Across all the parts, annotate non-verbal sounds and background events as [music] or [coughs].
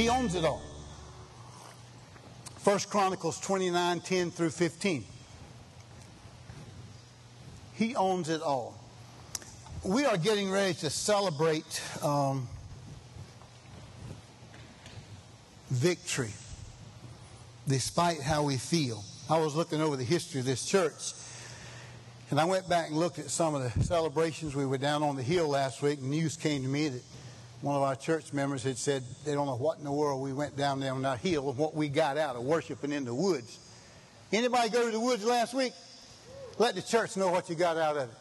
He owns it all. First Chronicles 29 10 through 15. He owns it all. We are getting ready to celebrate um, victory despite how we feel. I was looking over the history of this church, and I went back and looked at some of the celebrations. We were down on the hill last week, and news came to me that one of our church members had said they don't know what in the world we went down there on that hill and what we got out of worshiping in the woods. Anybody go to the woods last week? Let the church know what you got out of it.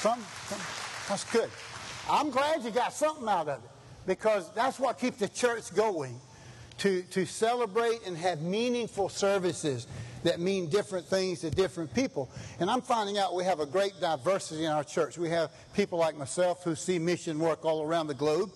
Something, something. That's good. I'm glad you got something out of it because that's what keeps the church going to, to celebrate and have meaningful services that mean different things to different people. And I'm finding out we have a great diversity in our church. We have people like myself who see mission work all around the globe.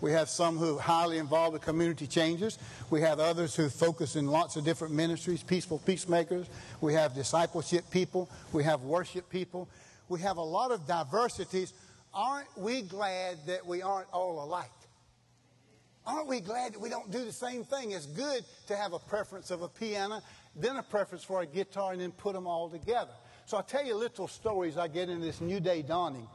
We have some who are highly involved with community changes. We have others who focus in lots of different ministries, peaceful peacemakers. We have discipleship people. We have worship people. We have a lot of diversities. Aren't we glad that we aren't all alike? Aren't we glad that we don't do the same thing? It's good to have a preference of a piano, then a preference for a guitar, and then put them all together. So I'll tell you little stories I get in this new day dawning.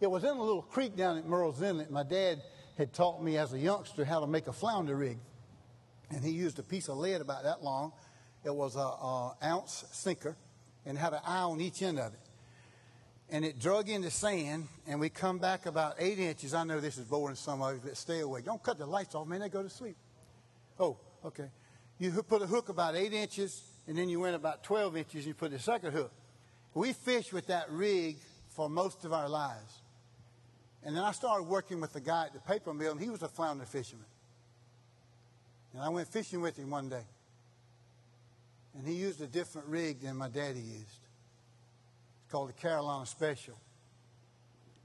It was in a little creek down at Murrells Inlet. My dad had taught me as a youngster how to make a flounder rig. And he used a piece of lead about that long. It was a, a ounce sinker and had an eye on each end of it. And it drug into sand, and we come back about eight inches. I know this is boring some of you, but stay awake. Don't cut the lights off, man. They go to sleep. Oh, okay. You put a hook about eight inches, and then you went about 12 inches, and you put the second hook. We fished with that rig for most of our lives. And then I started working with the guy at the paper mill, and he was a flounder fisherman. And I went fishing with him one day. And he used a different rig than my daddy used. Called the Carolina Special.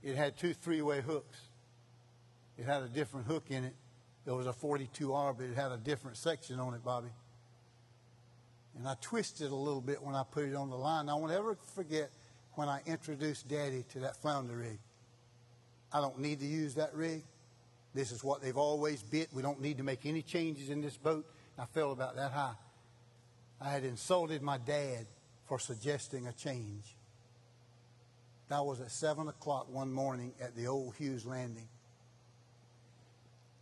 It had two three way hooks. It had a different hook in it. It was a 42R, but it had a different section on it, Bobby. And I twisted a little bit when I put it on the line. I won't ever forget when I introduced Daddy to that flounder rig. I don't need to use that rig. This is what they've always bit. We don't need to make any changes in this boat. I felt about that high. I had insulted my dad for suggesting a change. That was at 7 o'clock one morning at the old Hughes Landing.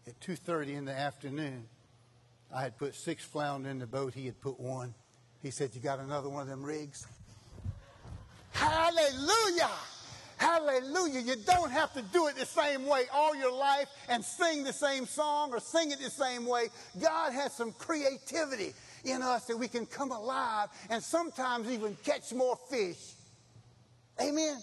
At 2.30 in the afternoon, I had put six flounder in the boat. He had put one. He said, you got another one of them rigs? Hallelujah! Hallelujah. You don't have to do it the same way all your life and sing the same song or sing it the same way. God has some creativity in us that we can come alive and sometimes even catch more fish. Amen.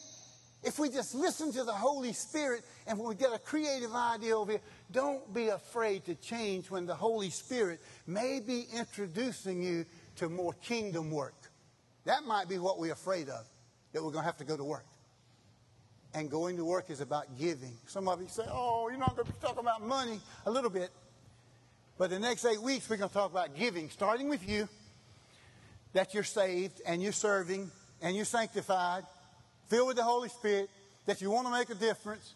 If we just listen to the Holy Spirit and when we get a creative idea over here, don't be afraid to change when the Holy Spirit may be introducing you to more kingdom work. That might be what we're afraid of, that we're going to have to go to work. And going to work is about giving. Some of you say, oh, you're not going to be talking about money a little bit. But the next eight weeks, we're going to talk about giving, starting with you, that you're saved and you're serving and you're sanctified, filled with the Holy Spirit, that you want to make a difference.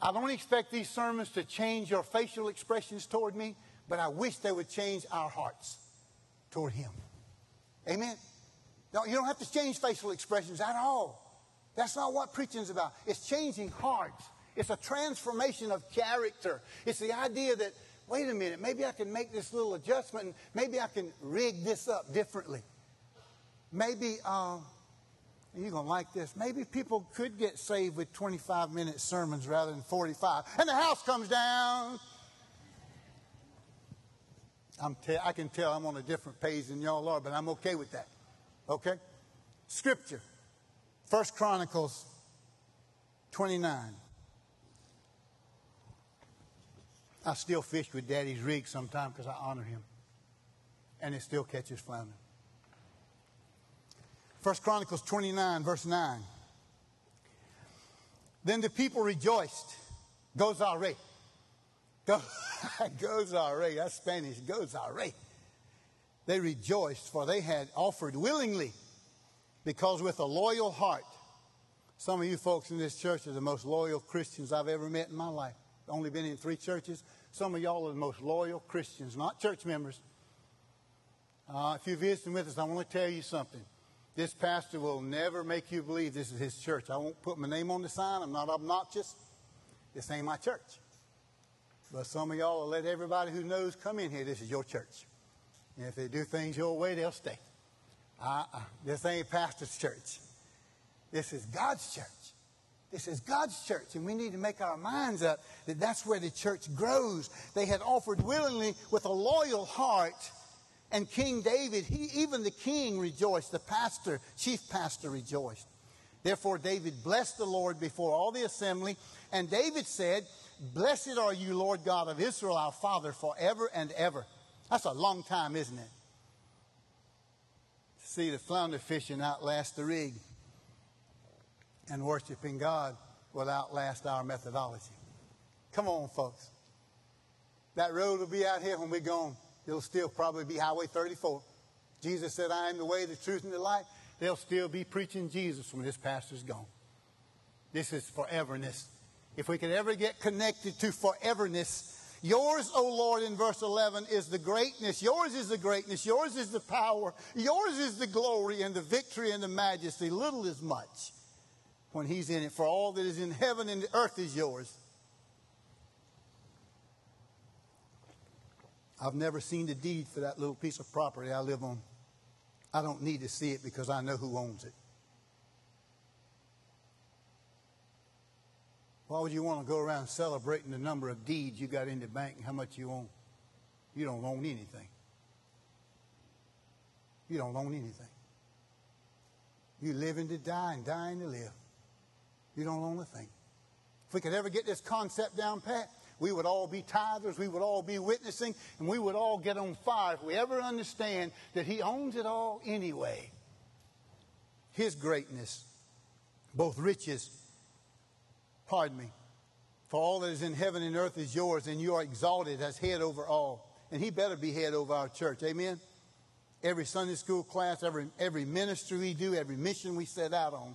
I don't expect these sermons to change your facial expressions toward me, but I wish they would change our hearts toward Him. Amen? No, you don't have to change facial expressions at all. That's not what preaching is about. It's changing hearts. It's a transformation of character. It's the idea that, wait a minute, maybe I can make this little adjustment and maybe I can rig this up differently. Maybe, uh, you're going to like this, maybe people could get saved with 25 minute sermons rather than 45. And the house comes down. I'm te- I can tell I'm on a different page than y'all are, but I'm okay with that. Okay? Scripture. First Chronicles 29. I still fish with Daddy's rig sometimes because I honor him. And it still catches flounder. First Chronicles 29, verse 9. Then the people rejoiced. Gozare. Go, [laughs] gozare. That's Spanish. Gozare. They rejoiced, for they had offered willingly because with a loyal heart, some of you folks in this church are the most loyal Christians I've ever met in my life. only been in three churches. Some of y'all are the most loyal Christians, not church members. Uh, if you're visiting with us, I want to tell you something. This pastor will never make you believe this is his church. I won't put my name on the sign. I'm not obnoxious. This ain't my church. But some of y'all will let everybody who knows come in here. This is your church. And if they do things your way, they'll stay. Uh-uh. This ain't pastor's church. This is God's church. This is God's church, and we need to make our minds up that that's where the church grows. They had offered willingly with a loyal heart and King David, he, even the king rejoiced, the pastor, chief pastor rejoiced. Therefore, David blessed the Lord before all the assembly. And David said, Blessed are you, Lord God of Israel, our Father, forever and ever. That's a long time, isn't it? To see the flounder fishing outlast the rig and worshiping God will outlast our methodology. Come on, folks. That road will be out here when we're gone. It'll still probably be Highway 34. Jesus said, I am the way, the truth, and the life. They'll still be preaching Jesus when this pastor's gone. This is foreverness. If we could ever get connected to foreverness, yours, O oh Lord, in verse 11, is the greatness. Yours is the greatness. Yours is the power. Yours is the glory and the victory and the majesty. Little is much when He's in it. For all that is in heaven and the earth is yours. I've never seen the deed for that little piece of property I live on. I don't need to see it because I know who owns it. Why would you want to go around celebrating the number of deeds you got in the bank and how much you own? You don't own anything. You don't own anything. You living to die and dying to live. You don't own a thing. If we could ever get this concept down pat, we would all be tithers, we would all be witnessing, and we would all get on fire if we ever understand that He owns it all anyway. His greatness, both riches, pardon me, for all that is in heaven and earth is yours, and you are exalted as head over all. And He better be head over our church. Amen? Every Sunday school class, every, every ministry we do, every mission we set out on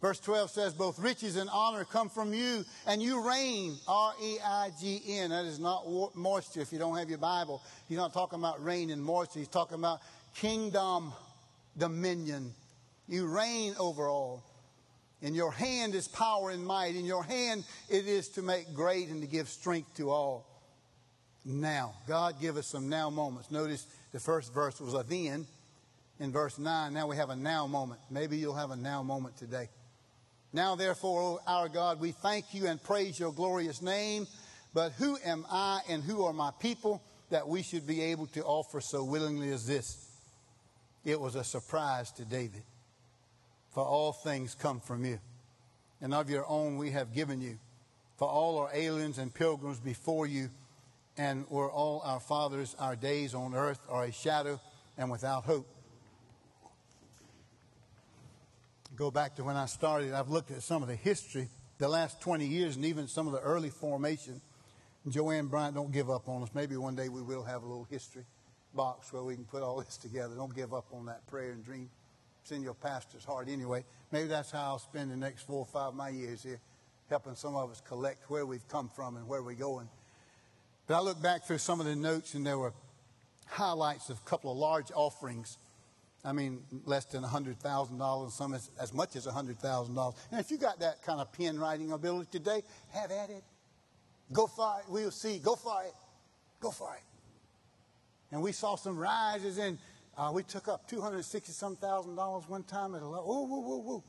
Verse 12 says, Both riches and honor come from you, and you reign. R E I G N. That is not moisture if you don't have your Bible. He's not talking about rain and moisture. He's talking about kingdom, dominion. You reign over all. In your hand is power and might. In your hand it is to make great and to give strength to all. Now, God give us some now moments. Notice the first verse was a then. In verse 9, now we have a now moment. Maybe you'll have a now moment today. Now, therefore, O our God, we thank you and praise your glorious name. But who am I and who are my people that we should be able to offer so willingly as this? It was a surprise to David. For all things come from you, and of your own we have given you. For all are aliens and pilgrims before you, and were all our fathers, our days on earth are a shadow and without hope go back to when I started, I've looked at some of the history, the last 20 years, and even some of the early formation. Joanne Bryant, don't give up on us. Maybe one day we will have a little history box where we can put all this together. Don't give up on that prayer and dream. It's in your pastor's heart anyway. Maybe that's how I'll spend the next four or five of my years here, helping some of us collect where we've come from and where we're going. But I look back through some of the notes, and there were highlights of a couple of large offerings I mean, less than $100,000, some as, as much as $100,000. And if you got that kind of pen writing ability today, have at it. Go for it. We'll see. Go for it. Go for it. And we saw some rises in, uh, we took up 260 some thousand dollars one time at a whoa, whoa.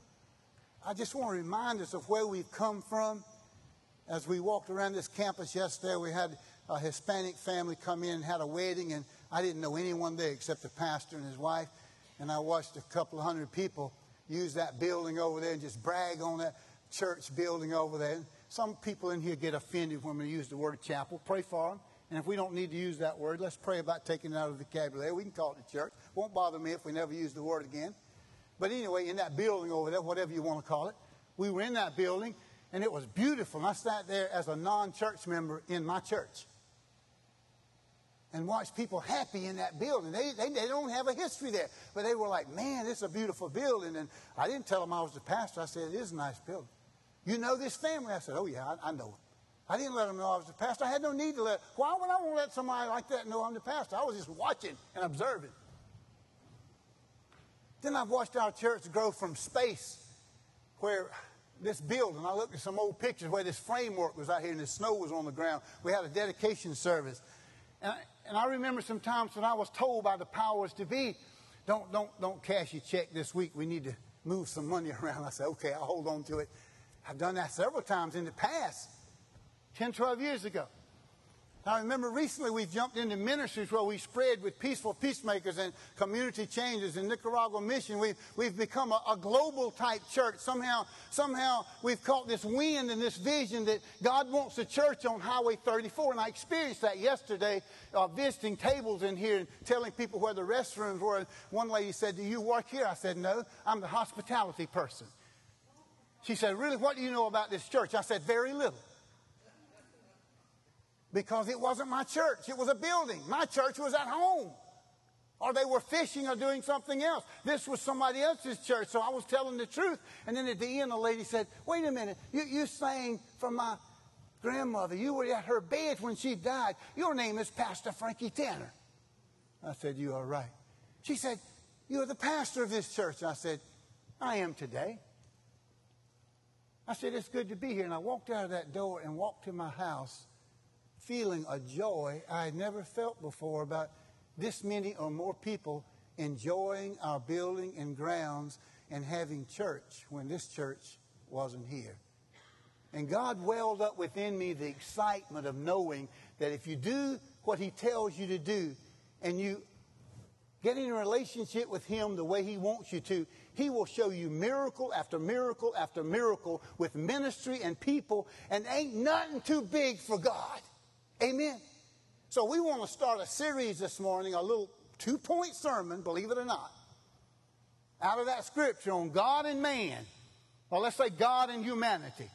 I just want to remind us of where we've come from. As we walked around this campus yesterday, we had a Hispanic family come in and had a wedding, and I didn't know anyone there except the pastor and his wife and I watched a couple of hundred people use that building over there and just brag on that church building over there. Some people in here get offended when we use the word chapel. Pray for them. And if we don't need to use that word, let's pray about taking it out of the vocabulary. We can call it the church. Won't bother me if we never use the word again. But anyway, in that building over there, whatever you want to call it, we were in that building and it was beautiful. And I sat there as a non church member in my church and watch people happy in that building. They, they, they, don't have a history there. But they were like, man, this is a beautiful building. And I didn't tell them I was the pastor. I said, it is a nice building. You know this family? I said, oh, yeah, I, I know it. I didn't let them know I was the pastor. I had no need to let. Why would I want to let somebody like that know I'm the pastor? I was just watching and observing. Then I've watched our church grow from space where this building, I looked at some old pictures where this framework was out here and the snow was on the ground. We had a dedication service. And I, and I remember some times when I was told by the powers to be, don't, don't, don't cash your check this week. We need to move some money [laughs] around. I said, okay, I'll hold on to it. I've done that several times in the past, 10, 12 years ago. I remember recently we jumped into ministries where we spread with peaceful peacemakers and community changes in Nicaragua mission. We've, we've become a, a, global type church. Somehow, somehow we've caught this wind and this vision that God wants a church on Highway 34. And I experienced that yesterday, uh, visiting tables in here and telling people where the restrooms were. And one lady said, Do you work here? I said, No, I'm the hospitality person. She said, Really, what do you know about this church? I said, Very little because it wasn't my church. It was a building. My church was at home. Or they were fishing or doing something else. This was somebody else's church, so I was telling the truth. And then at the end, the lady said, Wait a minute, you, you sang for my grandmother. You were at her bed when she died. Your name is Pastor Frankie Tanner. I said, You are right. She said, You're the pastor of this church. I said, I am today. I said, It's good to be here. And I walked out of that door and walked to my house feeling a joy I had never felt before about this many or more people enjoying our building and grounds and having church when this church wasn't here. And God welled up within me the excitement of knowing that if you do what He tells you to do and you get in a relationship with Him the way He wants you to, He will show you miracle after miracle after miracle with ministry and people, and ain't nothing too big for God. Amen. So we want to start a series this morning, a little two point sermon, believe it or not, out of that scripture on God and man. Well, let's say God and humanity.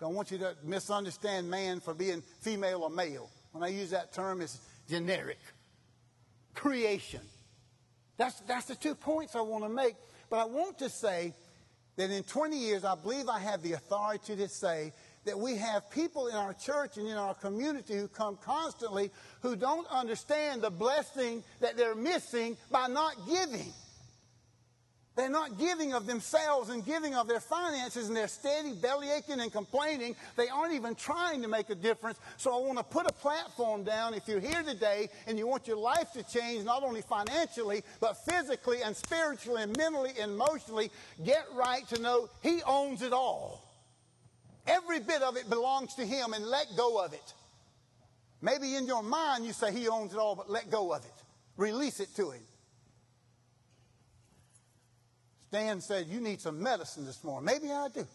Don't want you to misunderstand man for being female or male. When I use that term, it's generic. Creation. That's, that's the two points I want to make. But I want to say that in 20 years, I believe I have the authority to say that we have people in our church and in our community who come constantly who don't understand the blessing that they're missing by not giving. They're not giving of themselves and giving of their finances, and they're steady belly aching and complaining. They aren't even trying to make a difference. So I want to put a platform down. If you're here today and you want your life to change, not only financially, but physically and spiritually and mentally and emotionally, get right to know He owns it all. Every bit of it belongs to Him and let go of it. Maybe in your mind you say He owns it all, but let go of it. Release it to Him. Stan said, You need some medicine this morning. Maybe I do.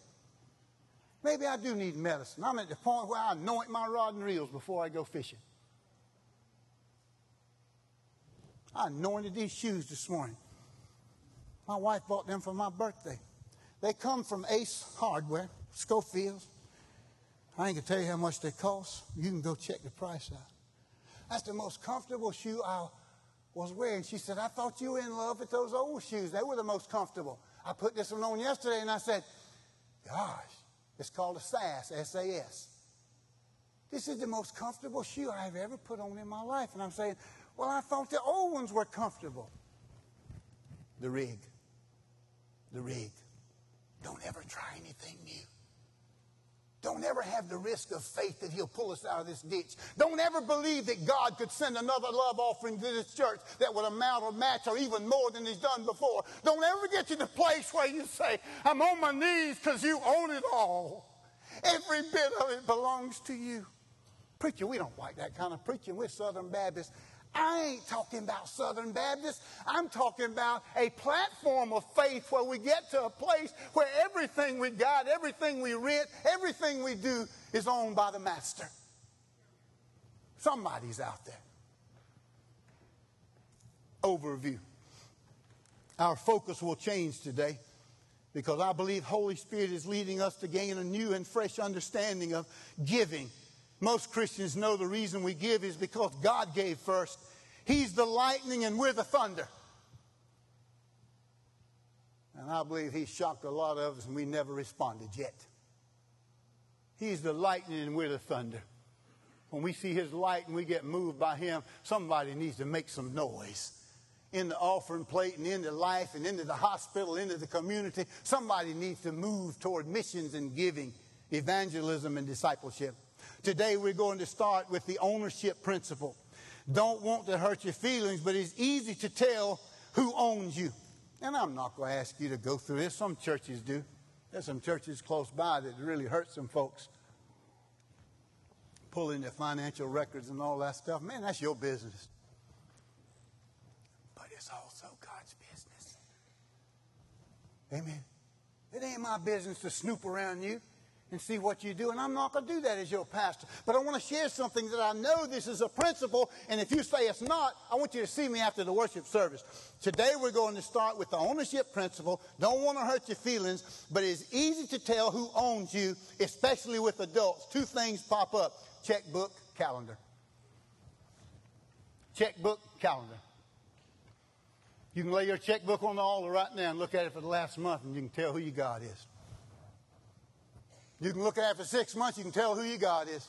Maybe I do need medicine. I'm at the point where I anoint my rod and reels before I go fishing. I anointed these shoes this morning. My wife bought them for my birthday. They come from Ace Hardware. Schofield's. I ain't gonna tell you how much they cost. You can go check the price out. That's the most comfortable shoe I was wearing. She said, I thought you were in love with those old shoes. They were the most comfortable. I put this one on yesterday and I said, Gosh, it's called a SAS, S-A-S. This is the most comfortable shoe I've ever put on in my life. And I'm saying, Well, I thought the old ones were comfortable. The rig. The rig. Don't ever try anything new. Don't ever have the risk of faith that he'll pull us out of this ditch. Don't ever believe that God could send another love offering to this church that would amount or match or even more than he's done before. Don't ever get to the place where you say, I'm on my knees because you own it all. Every bit of it belongs to you. Preacher, we don't like that kind of preaching. We're Southern Baptists. I ain't talking about Southern Baptist. I'm talking about a platform of faith where we get to a place where everything we got, everything we rent, everything we do is owned by the Master. Somebody's out there. Overview. Our focus will change today because I believe Holy Spirit is leading us to gain a new and fresh understanding of giving most Christians know the reason we give is because God gave first. He's the lightning and we're the thunder. And I believe He shocked a lot of us and we never responded yet. He's the lightning and we're the thunder. When we see his light and we get moved by him, somebody needs to make some noise. In the offering plate and into life and into the hospital, into the community, somebody needs to move toward missions and giving, evangelism and discipleship. Today we're going to start with the ownership principle. Don't want to hurt your feelings, but it's easy to tell who owns you. And I'm not going to ask you to go through this. Some churches do. There's some churches close by that really hurt some folks pulling their financial records and all that stuff. Man, that's your business. But it's also God's business. Amen. It ain't my business to snoop around you and see what you do. And I'm not going to do that as your pastor. But I want to share something that I know this is a principle. And if you say it's not, I want you to see me after the worship service. Today we're going to start with the ownership principle. Don't want to hurt your feelings, but it's easy to tell who owns you, especially with adults. Two things pop up checkbook, calendar. Checkbook, calendar. You can lay your checkbook on the altar right now and look at it for the last month, and you can tell who your God is. You can look at it for six months, you can tell who your God is.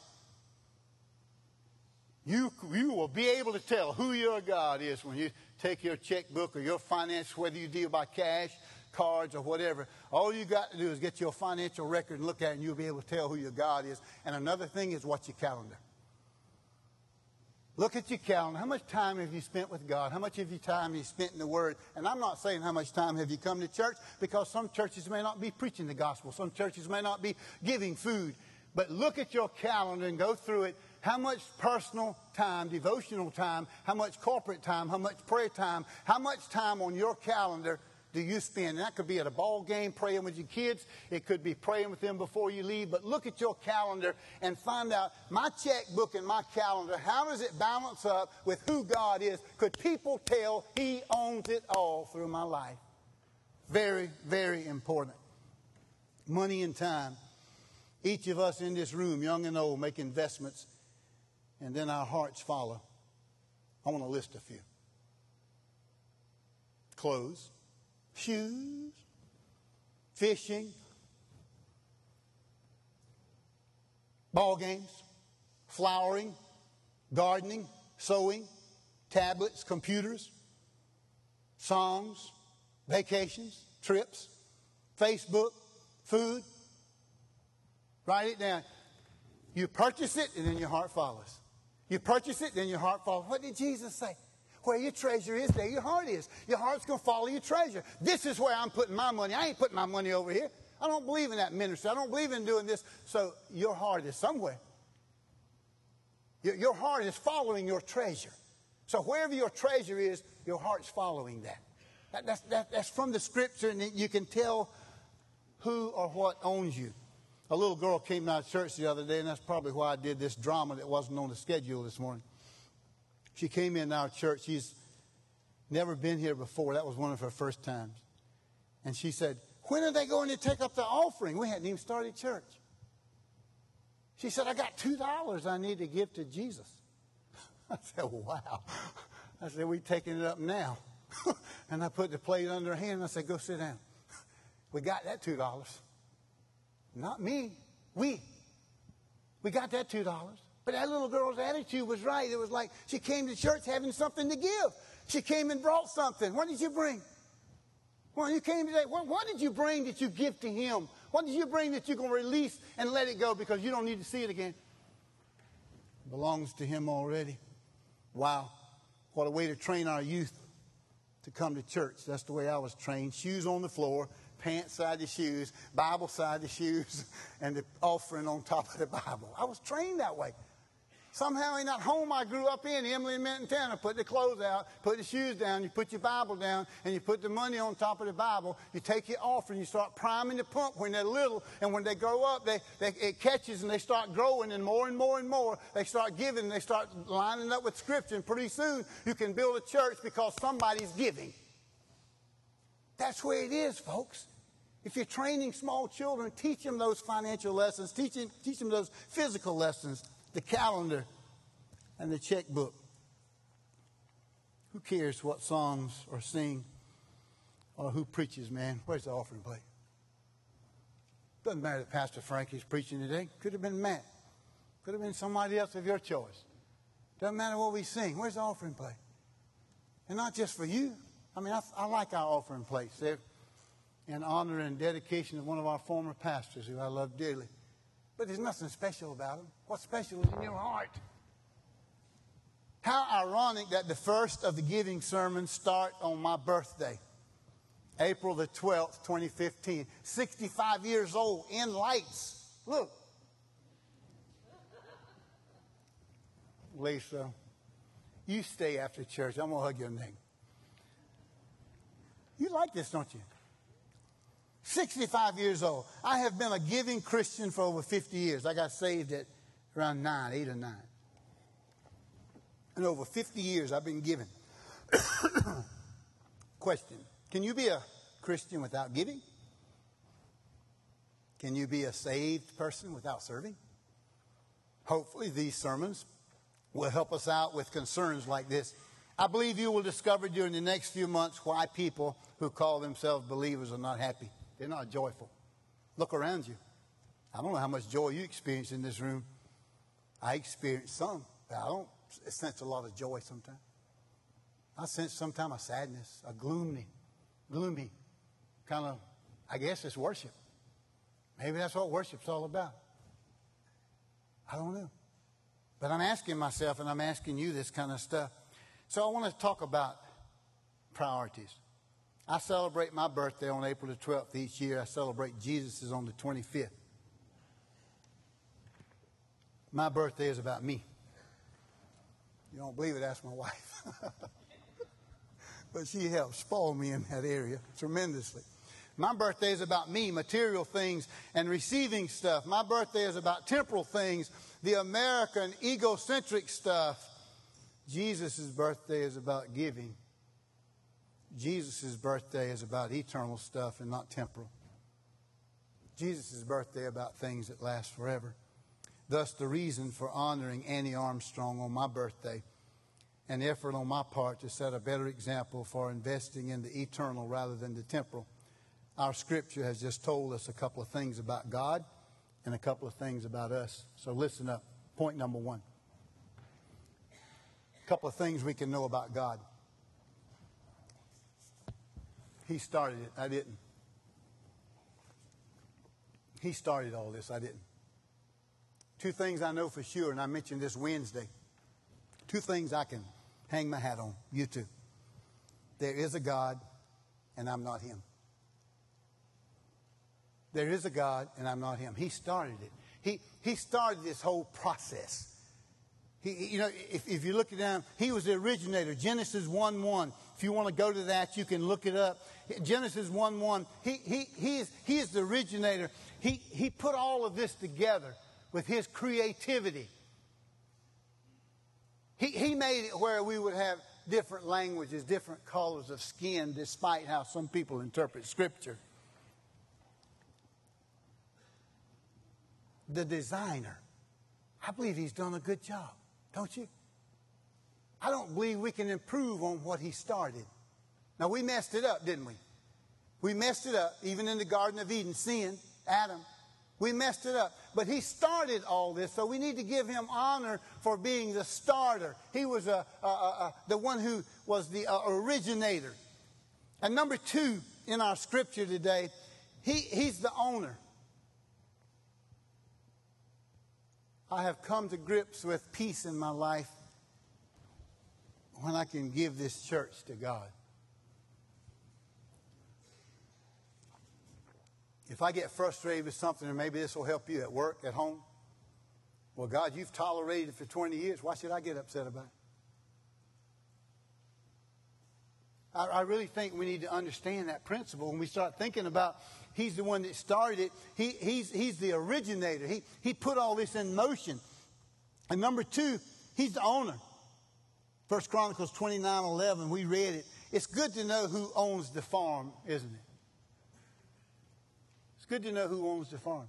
You, you will be able to tell who your God is when you take your checkbook or your finance, whether you deal by cash, cards, or whatever. All you got to do is get your financial record and look at it, and you'll be able to tell who your God is. And another thing is watch your calendar. Look at your calendar. How much time have you spent with God? How much of your time have you spent in the Word? And I'm not saying how much time have you come to church because some churches may not be preaching the gospel. Some churches may not be giving food. But look at your calendar and go through it. How much personal time, devotional time, how much corporate time, how much prayer time, how much time on your calendar do you spend? And that could be at a ball game praying with your kids. It could be praying with them before you leave. But look at your calendar and find out my checkbook and my calendar, how does it balance up with who God is? Could people tell He owns it all through my life? Very, very important. Money and time. Each of us in this room, young and old, make investments, and then our hearts follow. I want to list a few clothes shoes, fishing, ball games, flowering, gardening, sewing, tablets, computers, songs, vacations, trips, Facebook, food. Write it down. You purchase it, and then your heart follows. You purchase it, then your heart follows. What did Jesus say? Where your treasure is, there your heart is. Your heart's going to follow your treasure. This is where I'm putting my money. I ain't putting my money over here. I don't believe in that ministry. I don't believe in doing this. So your heart is somewhere. Your, your heart is following your treasure. So wherever your treasure is, your heart's following that. that that's, that, that's from the scripture, and you can tell who or what owns you. A little girl came out of church the other day, and that's probably why I did this drama that wasn't on the schedule this morning. She came in our church. She's never been here before. That was one of her first times. And she said, When are they going to take up the offering? We hadn't even started church. She said, I got $2 I need to give to Jesus. [laughs] I said, Wow. I said, We're taking it up now. [laughs] and I put the plate under her hand and I said, Go sit down. [laughs] We got that $2. Not me. We. We got that $2. But that little girl's attitude was right. It was like she came to church having something to give. She came and brought something. What did you bring? Well, you came today. What, what did you bring that you give to him? What did you bring that you're going to release and let it go because you don't need to see it again? It belongs to him already. Wow. What a way to train our youth to come to church. That's the way I was trained. Shoes on the floor, pants side the shoes, Bible side the shoes, [laughs] and the offering on top of the Bible. I was trained that way. Somehow in that home I grew up in, Emily and Montana, put the clothes out, put the shoes down, you put your Bible down, and you put the money on top of the Bible. You take your offering, you start priming the pump when they're little, and when they grow up, they, they, it catches and they start growing, and more and more and more, they start giving, and they start lining up with Scripture, and pretty soon you can build a church because somebody's giving. That's where it is, folks. If you're training small children, teach them those financial lessons, teach them, teach them those physical lessons the calendar, and the checkbook. Who cares what songs are sing or who preaches, man? Where's the offering plate? Doesn't matter that Pastor Frankie's preaching today. Could have been Matt. Could have been somebody else of your choice. Doesn't matter what we sing. Where's the offering plate? And not just for you. I mean, I, I like our offering plates. They're in honor and dedication of one of our former pastors who I love dearly. But there's nothing special about them. What's special is in your heart. How ironic that the first of the giving sermons start on my birthday, April the 12th, 2015. 65 years old, in lights. Look. Lisa, you stay after church. I'm going to hug your neck. You like this, don't you? 65 years old. I have been a giving Christian for over 50 years. I got saved at around nine, eight or nine. And over 50 years, I've been giving. [coughs] Question Can you be a Christian without giving? Can you be a saved person without serving? Hopefully, these sermons will help us out with concerns like this. I believe you will discover during the next few months why people who call themselves believers are not happy. They're not joyful. Look around you. I don't know how much joy you experience in this room. I experience some, but I don't sense a lot of joy sometimes. I sense sometimes a sadness, a gloomy, gloomy kind of, I guess it's worship. Maybe that's what worship's all about. I don't know. But I'm asking myself and I'm asking you this kind of stuff. So I want to talk about priorities. I celebrate my birthday on April the 12th each year. I celebrate Jesus on the 25th. My birthday is about me. You don't believe it? Ask my wife. [laughs] but she helps spoil me in that area tremendously. My birthday is about me, material things, and receiving stuff. My birthday is about temporal things, the American egocentric stuff. Jesus' birthday is about giving. Jesus' birthday is about eternal stuff and not temporal. Jesus' birthday about things that last forever. Thus, the reason for honoring Annie Armstrong on my birthday, an effort on my part to set a better example for investing in the eternal rather than the temporal. Our scripture has just told us a couple of things about God and a couple of things about us. So, listen up. Point number one. A couple of things we can know about God. He started it, I didn't. He started all this, I didn't. Two things I know for sure, and I mentioned this Wednesday. Two things I can hang my hat on, you too. There is a God, and I'm not Him. There is a God, and I'm not Him. He started it. He, he started this whole process. He, you know, if, if you look it down, he was the originator. Genesis 1 1. If you want to go to that, you can look it up. Genesis 1 1. He, he, he, is, he is the originator. He, he put all of this together with his creativity. He, he made it where we would have different languages, different colors of skin, despite how some people interpret Scripture. The designer, I believe he's done a good job, don't you? I don't believe we can improve on what he started. Now, we messed it up, didn't we? We messed it up, even in the Garden of Eden, sin, Adam. We messed it up. But he started all this, so we need to give him honor for being the starter. He was a, a, a, the one who was the uh, originator. And number two in our scripture today, he, he's the owner. I have come to grips with peace in my life when I can give this church to God. If I get frustrated with something, and maybe this will help you at work, at home, well, God, you've tolerated it for 20 years. Why should I get upset about it? I, I really think we need to understand that principle when we start thinking about He's the one that started it. He, he's, he's the originator. He, he put all this in motion. And number two, He's the owner. First Chronicles 29 11, we read it. It's good to know who owns the farm, isn't it? It's good to know who owns the farm.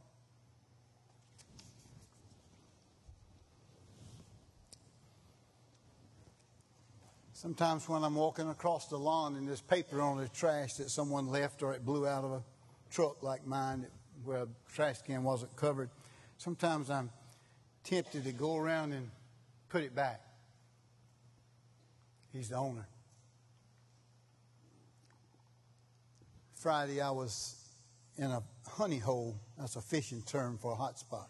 Sometimes when I'm walking across the lawn and there's paper on the trash that someone left or it blew out of a truck like mine, where a trash can wasn't covered. Sometimes I'm tempted to go around and put it back. He's the owner. Friday, I was in a honey hole. That's a fishing term for a hot spot.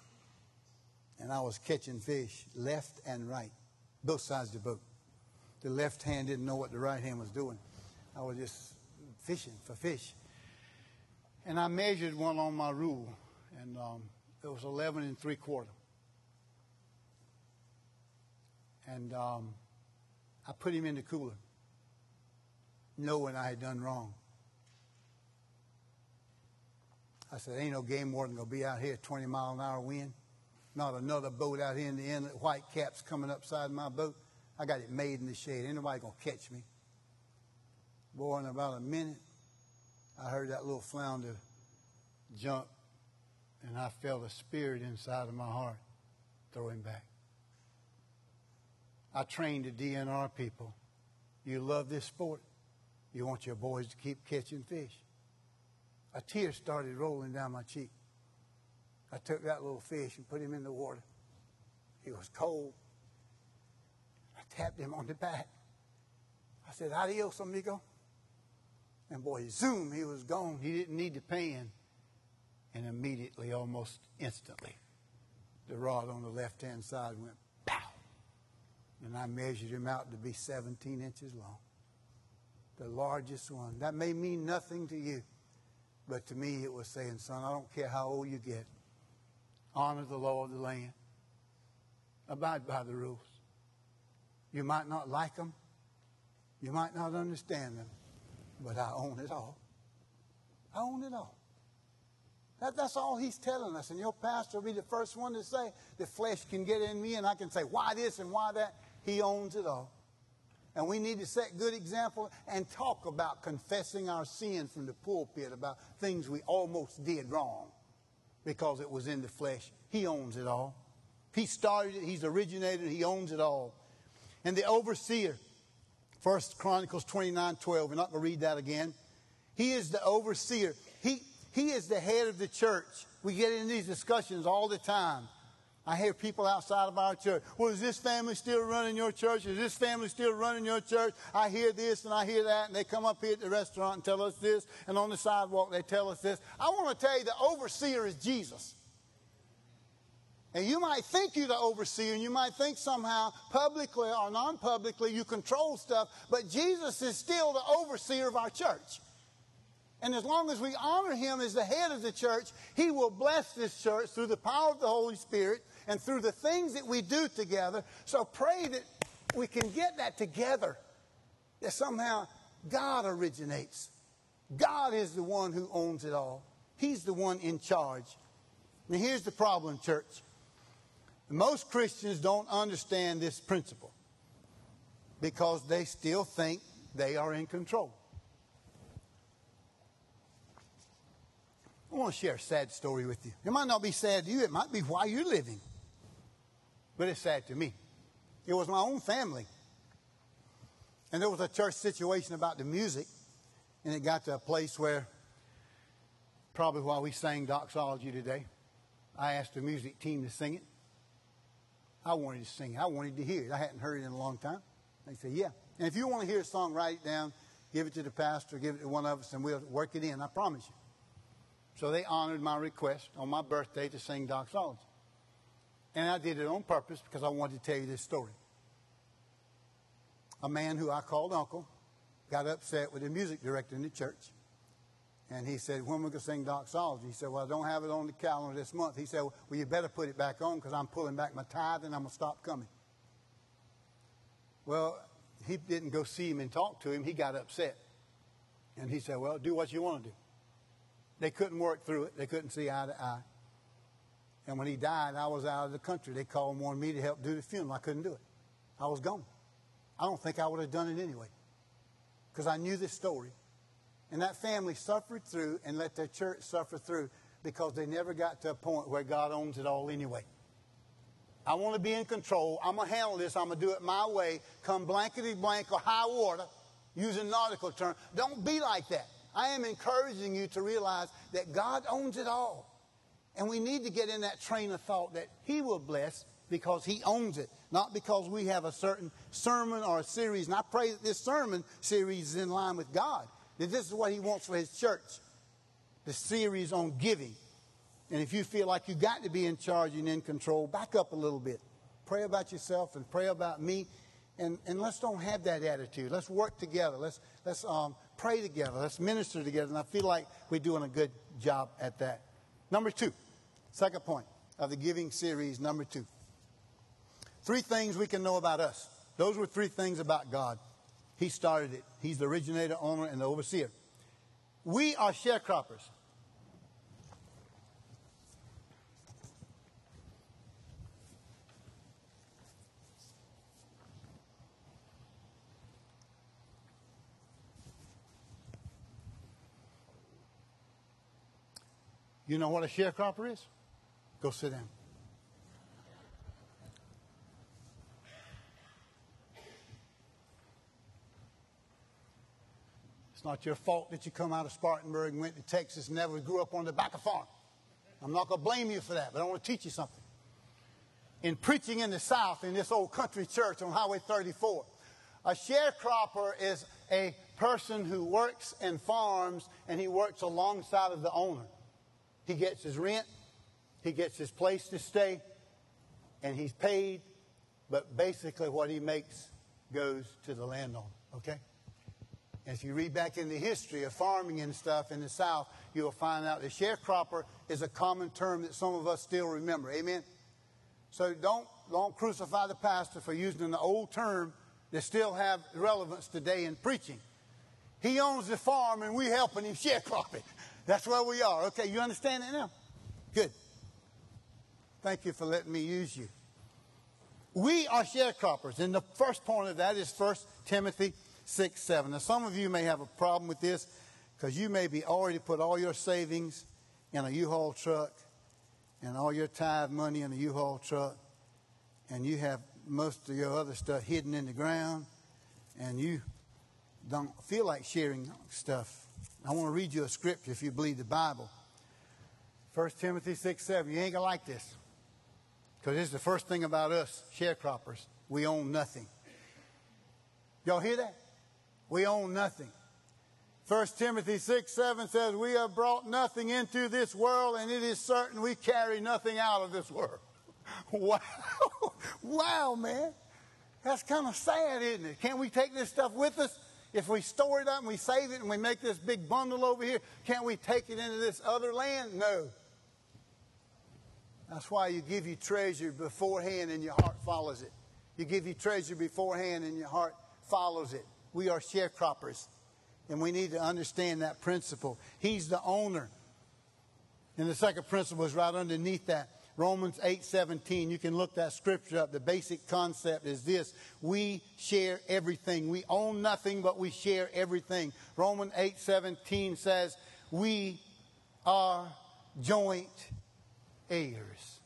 And I was catching fish left and right, both sides of the boat. The left hand didn't know what the right hand was doing. I was just fishing for fish. And I measured one on my rule, and um, it was 11 and three quarter. And um, I put him in the cooler, knowing I had done wrong. I said, ain't no game warden going to be out here 20 mile an hour wind. Not another boat out here in the inlet, white caps coming upside my boat. I got it made in the shade. Ain't nobody going to catch me. Boy, in about a minute, I heard that little flounder jump, and I felt a spirit inside of my heart throw him back. I trained the DNR people. You love this sport. You want your boys to keep catching fish. A tear started rolling down my cheek. I took that little fish and put him in the water. He was cold. I tapped him on the back. I said, Adios, amigo. And boy, zoom, he was gone. He didn't need the pan. And immediately, almost instantly, the rod on the left hand side went pow. And I measured him out to be 17 inches long. The largest one. That may mean nothing to you. But to me, it was saying, son, I don't care how old you get. Honor the law of the land. Abide by the rules. You might not like them. You might not understand them. But I own it all. I own it all. That, that's all he's telling us. And your pastor will be the first one to say, the flesh can get in me and I can say, why this and why that. He owns it all. And we need to set good example and talk about confessing our sin from the pulpit about things we almost did wrong because it was in the flesh. He owns it all. He started it, he's originated, he owns it all. And the overseer, First Chronicles 29 12, we're not going to read that again. He is the overseer. He, he is the head of the church. We get in these discussions all the time. I hear people outside of our church. Well, is this family still running your church? Is this family still running your church? I hear this and I hear that, and they come up here at the restaurant and tell us this, and on the sidewalk they tell us this. I want to tell you the overseer is Jesus. And you might think you're the overseer, and you might think somehow, publicly or non publicly, you control stuff, but Jesus is still the overseer of our church. And as long as we honor him as the head of the church, he will bless this church through the power of the Holy Spirit and through the things that we do together. So pray that we can get that together, that somehow God originates. God is the one who owns it all, He's the one in charge. Now, here's the problem, church. Most Christians don't understand this principle because they still think they are in control. I want to share a sad story with you. It might not be sad to you, it might be why you're living but it's sad to me. It was my own family. And there was a church situation about the music, and it got to a place where, probably while we sang doxology today, I asked the music team to sing it. I wanted to sing. I wanted to hear it. I hadn't heard it in a long time. They said, Yeah. And if you want to hear a song, write it down, give it to the pastor, give it to one of us, and we'll work it in. I promise you. So they honored my request on my birthday to sing doxology. And I did it on purpose because I wanted to tell you this story. A man who I called uncle got upset with the music director in the church. And he said, When we going to sing doxology? He said, Well, I don't have it on the calendar this month. He said, Well, you better put it back on because I'm pulling back my tithe and I'm going to stop coming. Well, he didn't go see him and talk to him. He got upset. And he said, Well, do what you want to do. They couldn't work through it, they couldn't see eye to eye. And when he died, I was out of the country. They called and wanted me to help do the funeral. I couldn't do it. I was gone. I don't think I would have done it anyway because I knew this story. And that family suffered through and let their church suffer through because they never got to a point where God owns it all anyway. I want to be in control. I'm going to handle this. I'm going to do it my way. Come blankety blank or high water, using nautical term. Don't be like that. I am encouraging you to realize that God owns it all. And we need to get in that train of thought that He will bless because He owns it, not because we have a certain sermon or a series. And I pray that this sermon series is in line with God, that this is what He wants for His church the series on giving. And if you feel like you got to be in charge and in control, back up a little bit. Pray about yourself and pray about me. And, and let's don't have that attitude. Let's work together. Let's, let's um, pray together. Let's minister together. And I feel like we're doing a good job at that. Number two, second point of the giving series, number two. Three things we can know about us. Those were three things about God. He started it. He's the originator, owner, and the overseer. We are sharecroppers. You know what a sharecropper is? Go sit down. It's not your fault that you come out of Spartanburg and went to Texas and never grew up on the back of a farm. I'm not going to blame you for that, but I want to teach you something. In preaching in the South, in this old country church on Highway 34, a sharecropper is a person who works and farms and he works alongside of the owner. He gets his rent, he gets his place to stay, and he's paid, but basically what he makes goes to the landowner, okay? If you read back in the history of farming and stuff in the South, you'll find out the sharecropper is a common term that some of us still remember. Amen? So don't, don't crucify the pastor for using an old term that still have relevance today in preaching. He owns the farm and we're helping him [laughs] sharecrop it. That's where we are. Okay, you understand it now? Good. Thank you for letting me use you. We are sharecroppers, and the first point of that is 1 Timothy 6 7. Now, some of you may have a problem with this because you may be already put all your savings in a U Haul truck and all your tithe money in a U Haul truck, and you have most of your other stuff hidden in the ground, and you don't feel like sharing stuff I want to read you a scripture if you believe the Bible. 1 Timothy 6 7. You ain't going to like this. Because this is the first thing about us, sharecroppers. We own nothing. Y'all hear that? We own nothing. 1 Timothy 6 7 says, We have brought nothing into this world, and it is certain we carry nothing out of this world. [laughs] wow. [laughs] wow, man. That's kind of sad, isn't it? Can't we take this stuff with us? If we store it up and we save it and we make this big bundle over here, can't we take it into this other land? No. That's why you give you treasure beforehand and your heart follows it. You give you treasure beforehand and your heart follows it. We are sharecroppers. And we need to understand that principle. He's the owner. And the second principle is right underneath that. Romans 8:17. You can look that scripture up. The basic concept is this: we share everything. We own nothing, but we share everything. Romans 8:17 says, "We are joint heirs."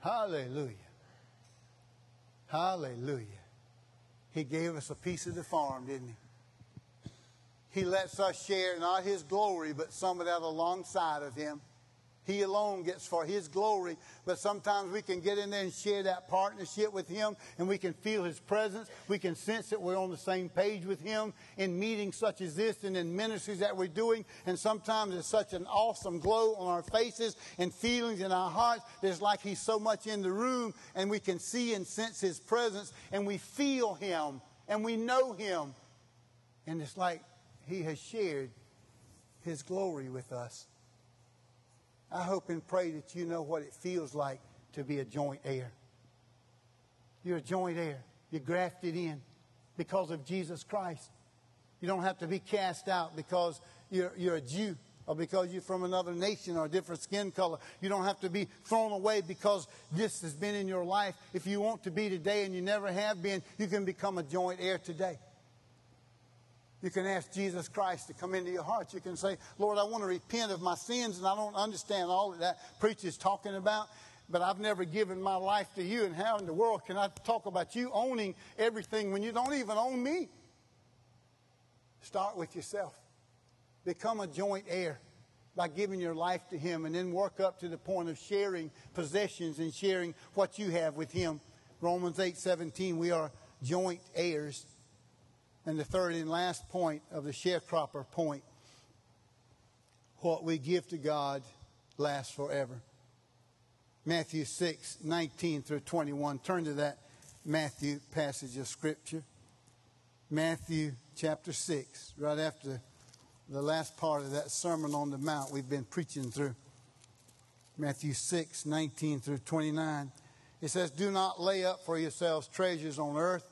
Hallelujah. Hallelujah. He gave us a piece of the farm, didn't he? He lets us share not his glory, but some of that alongside of him. He alone gets for His glory. But sometimes we can get in there and share that partnership with Him and we can feel His presence. We can sense that we're on the same page with Him in meetings such as this and in ministries that we're doing. And sometimes there's such an awesome glow on our faces and feelings in our hearts. There's like He's so much in the room and we can see and sense His presence and we feel Him and we know Him. And it's like He has shared His glory with us. I hope and pray that you know what it feels like to be a joint heir. You're a joint heir. You're grafted in because of Jesus Christ. You don't have to be cast out because you're, you're a Jew or because you're from another nation or a different skin color. You don't have to be thrown away because this has been in your life. If you want to be today and you never have been, you can become a joint heir today. You can ask Jesus Christ to come into your heart. You can say, Lord, I want to repent of my sins, and I don't understand all that that preacher is talking about, but I've never given my life to you. And how in the world can I talk about you owning everything when you don't even own me? Start with yourself. Become a joint heir. by giving your life to Him and then work up to the point of sharing possessions and sharing what you have with Him. Romans 8 17, we are joint heirs. And the third and last point of the sharecropper point what we give to God lasts forever. Matthew 6 19 through 21. Turn to that Matthew passage of Scripture. Matthew chapter 6, right after the last part of that Sermon on the Mount we've been preaching through. Matthew 6, 19 through 29. It says, Do not lay up for yourselves treasures on earth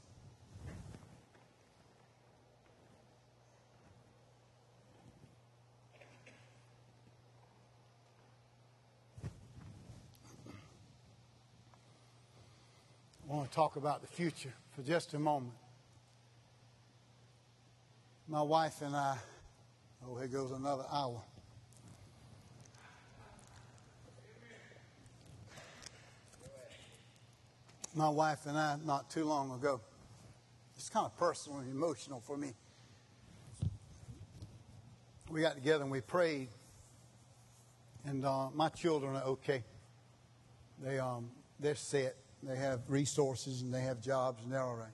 I want to talk about the future for just a moment. My wife and I, oh, here goes another hour. My wife and I, not too long ago, it's kind of personal and emotional for me. We got together and we prayed, and uh, my children are okay. They um, they're set. They have resources and they have jobs and all right.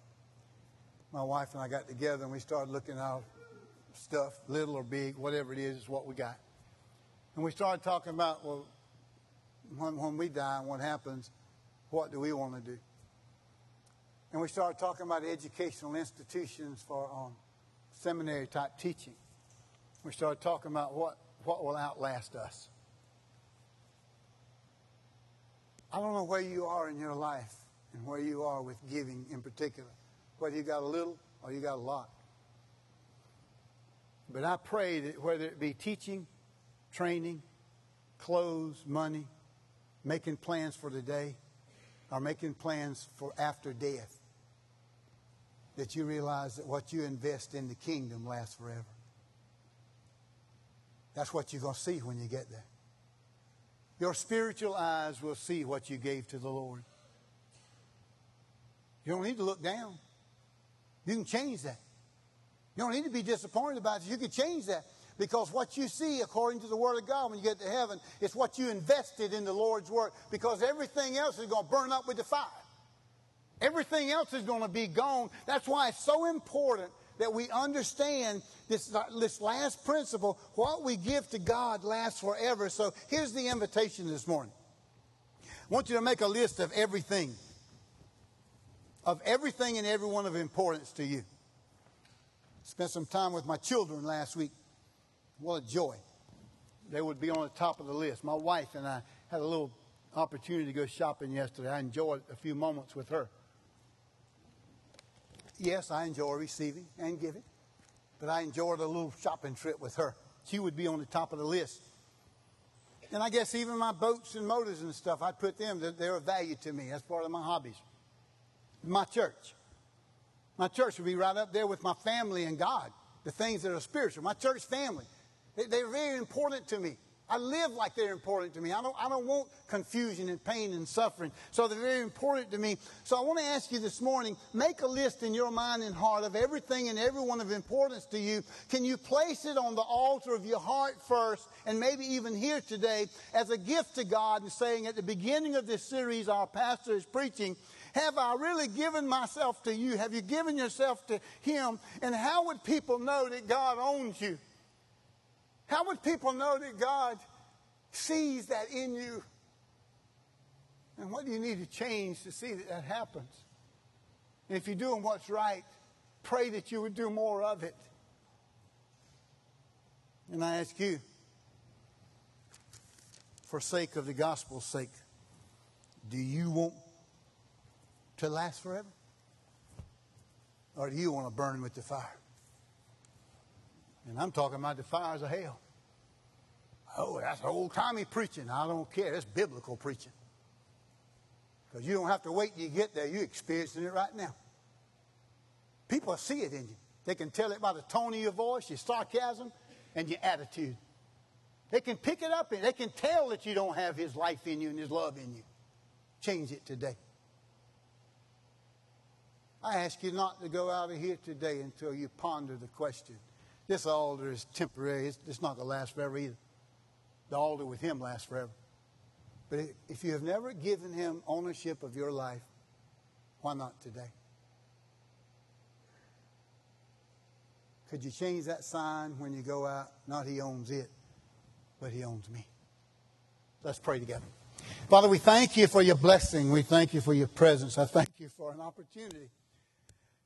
My wife and I got together and we started looking at our stuff, little or big, whatever it is, is what we got. And we started talking about, well, when, when we die and what happens, what do we want to do? And we started talking about educational institutions for um, seminary type teaching. We started talking about what, what will outlast us. I don't know where you are in your life and where you are with giving in particular, whether you got a little or you got a lot. But I pray that whether it be teaching, training, clothes, money, making plans for the day, or making plans for after death, that you realize that what you invest in the kingdom lasts forever. That's what you're going to see when you get there. Your spiritual eyes will see what you gave to the Lord. You don't need to look down. You can change that. You don't need to be disappointed about it. You can change that. Because what you see, according to the Word of God, when you get to heaven, is what you invested in the Lord's work. Because everything else is going to burn up with the fire. Everything else is going to be gone. That's why it's so important that we understand this, this last principle what we give to God lasts forever. So here's the invitation this morning. I want you to make a list of everything, of everything and everyone of importance to you. Spent some time with my children last week. What a joy. They would be on the top of the list. My wife and I had a little opportunity to go shopping yesterday. I enjoyed a few moments with her. Yes, I enjoy receiving and giving, but I enjoyed a little shopping trip with her. She would be on the top of the list. And I guess even my boats and motors and stuff, I'd put them, they're of value to me. That's part of my hobbies. My church. My church would be right up there with my family and God, the things that are spiritual. My church family. They, are very important to me. I live like they're important to me. I don't, I don't want confusion and pain and suffering. So they're very important to me. So I want to ask you this morning make a list in your mind and heart of everything and everyone of importance to you. Can you place it on the altar of your heart first and maybe even here today as a gift to God and saying at the beginning of this series, our pastor is preaching, have I really given myself to you? Have you given yourself to Him? And how would people know that God owns you? How would people know that God sees that in you? And what do you need to change to see that that happens? And if you're doing what's right, pray that you would do more of it. And I ask you, for sake of the gospel's sake, do you want to last forever? Or do you want to burn with the fire? And I'm talking about the fires of hell. Oh, that's old timey preaching. I don't care. That's biblical preaching. Because you don't have to wait till you get there. You're experiencing it right now. People see it in you. They can tell it by the tone of your voice, your sarcasm, and your attitude. They can pick it up and they can tell that you don't have His life in you and His love in you. Change it today. I ask you not to go out of here today until you ponder the question. This altar is temporary. It's, it's not going to last forever either. The altar with Him lasts forever. But if you have never given Him ownership of your life, why not today? Could you change that sign when you go out? Not He owns it, but He owns me. Let's pray together. Father, we thank you for your blessing. We thank you for your presence. I thank you for an opportunity.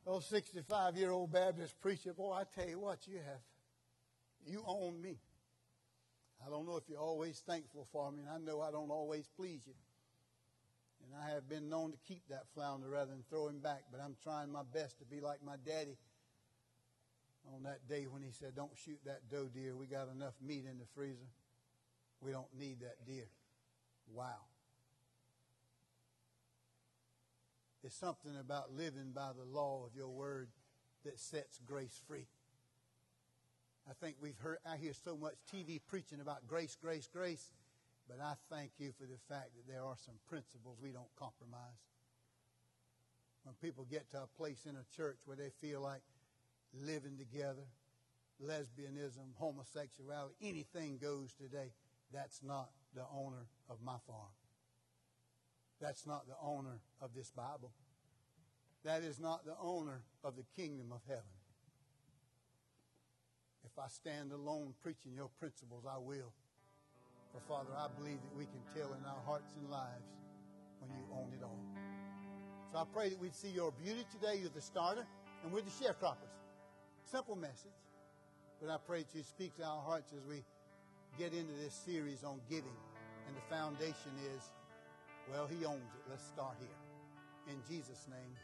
Oh, 65 year old Baptist preacher, boy, I tell you what, you have. You own me. I don't know if you're always thankful for me, and I know I don't always please you. And I have been known to keep that flounder rather than throw him back, but I'm trying my best to be like my daddy on that day when he said, Don't shoot that doe deer. We got enough meat in the freezer. We don't need that deer. Wow. It's something about living by the law of your word that sets grace free. I think we've heard, I hear so much TV preaching about grace, grace, grace, but I thank you for the fact that there are some principles we don't compromise. When people get to a place in a church where they feel like living together, lesbianism, homosexuality, anything goes today, that's not the owner of my farm. That's not the owner of this Bible. That is not the owner of the kingdom of heaven. If I stand alone preaching your principles, I will. For Father, I believe that we can tell in our hearts and lives when you own it all. So I pray that we'd see your beauty today. You're the starter, and we're the sharecroppers. Simple message. But I pray that you speak to our hearts as we get into this series on giving. And the foundation is, well, he owns it. Let's start here. In Jesus' name,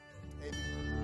amen.